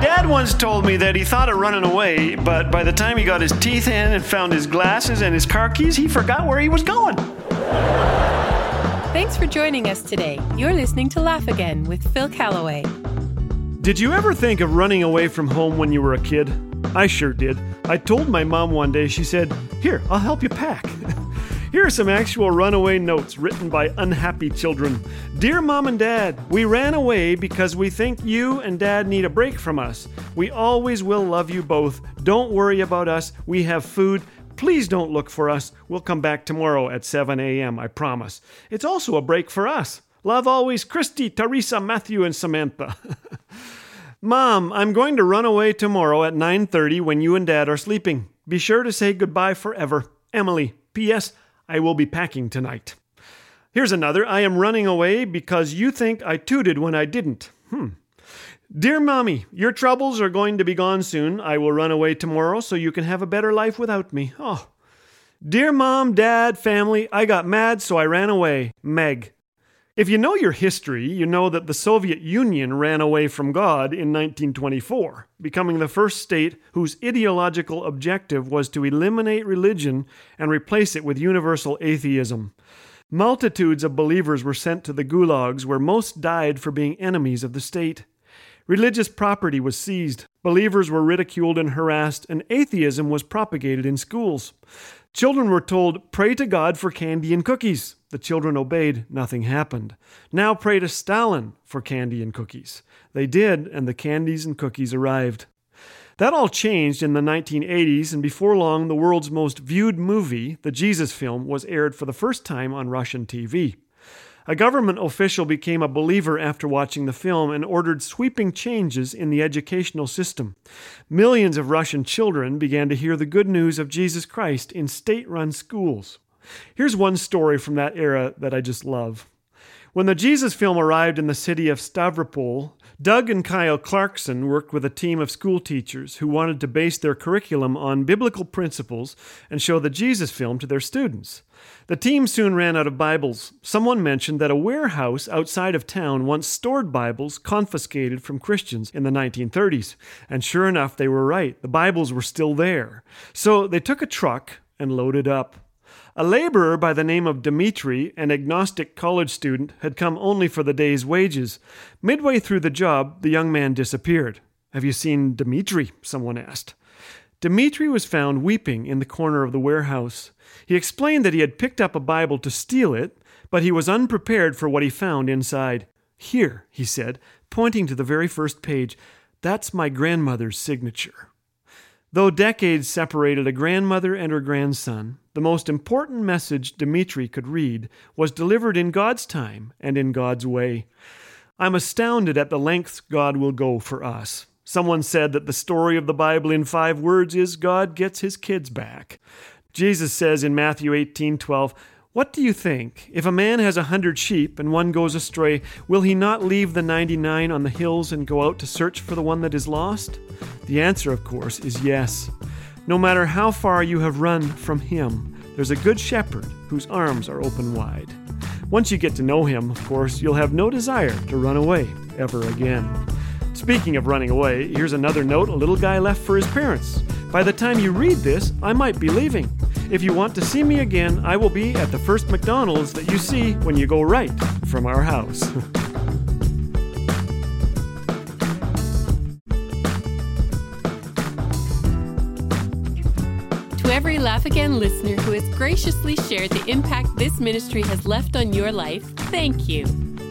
Dad once told me that he thought of running away, but by the time he got his teeth in and found his glasses and his car keys, he forgot where he was going. Thanks for joining us today. You're listening to Laugh Again with Phil Callaway. Did you ever think of running away from home when you were a kid? I sure did. I told my mom one day, she said, Here, I'll help you pack. Here are some actual runaway notes written by unhappy children. Dear Mom and Dad, we ran away because we think you and Dad need a break from us. We always will love you both. Don't worry about us. We have food. Please don't look for us. We'll come back tomorrow at 7 a.m., I promise. It's also a break for us. Love always, Christy, Teresa, Matthew, and Samantha. Mom, I'm going to run away tomorrow at 9:30 when you and Dad are sleeping. Be sure to say goodbye forever. Emily. P.S. I will be packing tonight. Here's another. I am running away because you think I tooted when I didn't. Hmm. Dear Mommy, your troubles are going to be gone soon. I will run away tomorrow so you can have a better life without me. Oh. Dear Mom, Dad, family, I got mad so I ran away. Meg. If you know your history, you know that the Soviet Union ran away from God in 1924, becoming the first state whose ideological objective was to eliminate religion and replace it with universal atheism. Multitudes of believers were sent to the gulags, where most died for being enemies of the state. Religious property was seized, believers were ridiculed and harassed, and atheism was propagated in schools. Children were told, Pray to God for candy and cookies. The children obeyed, nothing happened. Now pray to Stalin for candy and cookies. They did, and the candies and cookies arrived. That all changed in the 1980s, and before long, the world's most viewed movie, the Jesus film, was aired for the first time on Russian TV. A government official became a believer after watching the film and ordered sweeping changes in the educational system. Millions of Russian children began to hear the good news of Jesus Christ in state run schools. Here's one story from that era that I just love. When the Jesus film arrived in the city of Stavropol, Doug and Kyle Clarkson worked with a team of school teachers who wanted to base their curriculum on biblical principles and show the Jesus film to their students. The team soon ran out of Bibles. Someone mentioned that a warehouse outside of town once stored Bibles confiscated from Christians in the 1930s. And sure enough, they were right. The Bibles were still there. So they took a truck and loaded up. A laborer by the name of Dmitri, an agnostic college student, had come only for the day's wages. Midway through the job, the young man disappeared. Have you seen Dmitri? Someone asked. Dmitri was found weeping in the corner of the warehouse. He explained that he had picked up a Bible to steal it, but he was unprepared for what he found inside. Here, he said, pointing to the very first page, that's my grandmother's signature. Though decades separated a grandmother and her grandson, the most important message Dmitri could read was delivered in God's time and in God's way. I'm astounded at the lengths God will go for us. Someone said that the story of the Bible in five words is God gets his kids back. Jesus says in Matthew 18:12, "What do you think? If a man has a hundred sheep and one goes astray, will he not leave the 99 on the hills and go out to search for the one that is lost?" The answer, of course, is yes. No matter how far you have run from him, there's a good shepherd whose arms are open wide. Once you get to know him, of course, you'll have no desire to run away ever again. Speaking of running away, here's another note a little guy left for his parents. By the time you read this, I might be leaving. If you want to see me again, I will be at the first McDonald's that you see when you go right from our house. every Laugh Again listener who has graciously shared the impact this ministry has left on your life, thank you.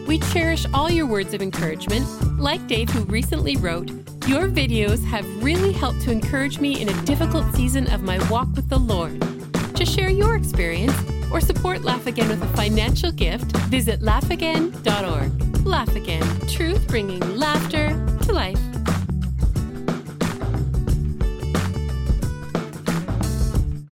We cherish all your words of encouragement. Like Dave, who recently wrote, Your videos have really helped to encourage me in a difficult season of my walk with the Lord. To share your experience or support Laugh Again with a financial gift, visit laughagain.org. Laugh Again, truth bringing laughter.